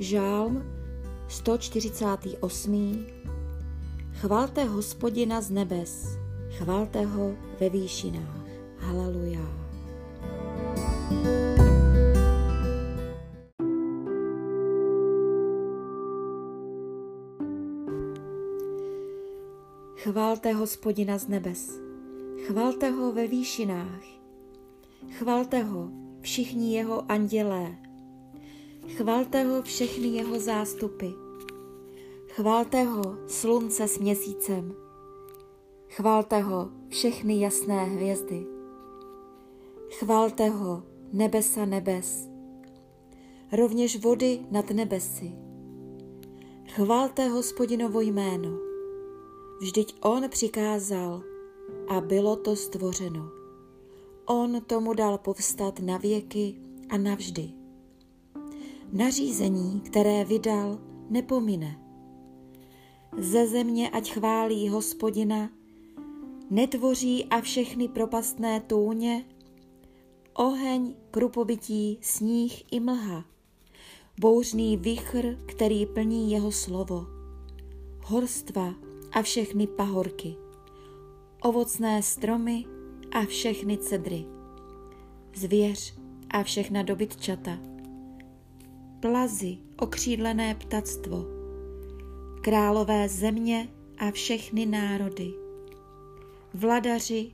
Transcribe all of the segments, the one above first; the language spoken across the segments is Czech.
Žálm 148. Chvalte hospodina z nebes, chvalte ho ve výšinách. Haleluja. Chvalte hospodina z nebes, chvalte ho ve výšinách, chvalte ho všichni jeho andělé, chvalte ho všechny jeho zástupy, chvalte ho slunce s měsícem, chvalte ho všechny jasné hvězdy, chvalte ho nebesa nebes, rovněž vody nad nebesy. Chvalte hospodinovo jméno, vždyť on přikázal a bylo to stvořeno. On tomu dal povstat na věky a navždy. Nařízení, které vydal, nepomine. Ze země ať chválí hospodina, netvoří a všechny propastné tůně, oheň, krupobytí, sníh i mlha, bouřný vichr, který plní jeho slovo, horstva a všechny pahorky, ovocné stromy a všechny cedry, zvěř a všechna dobytčata, plazy, okřídlené ptactvo, králové země a všechny národy, vladaři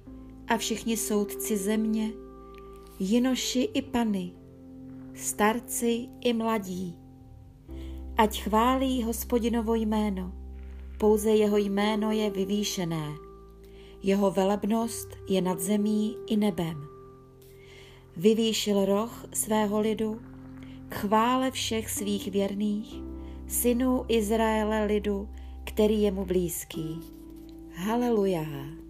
a všichni soudci země, jinoši i pany, starci i mladí. Ať chválí hospodinovo jméno, pouze jeho jméno je vyvýšené, jeho velebnost je nad zemí i nebem. Vyvýšil roh svého lidu, chvále všech svých věrných, synů Izraele lidu, který je mu blízký. Haleluja.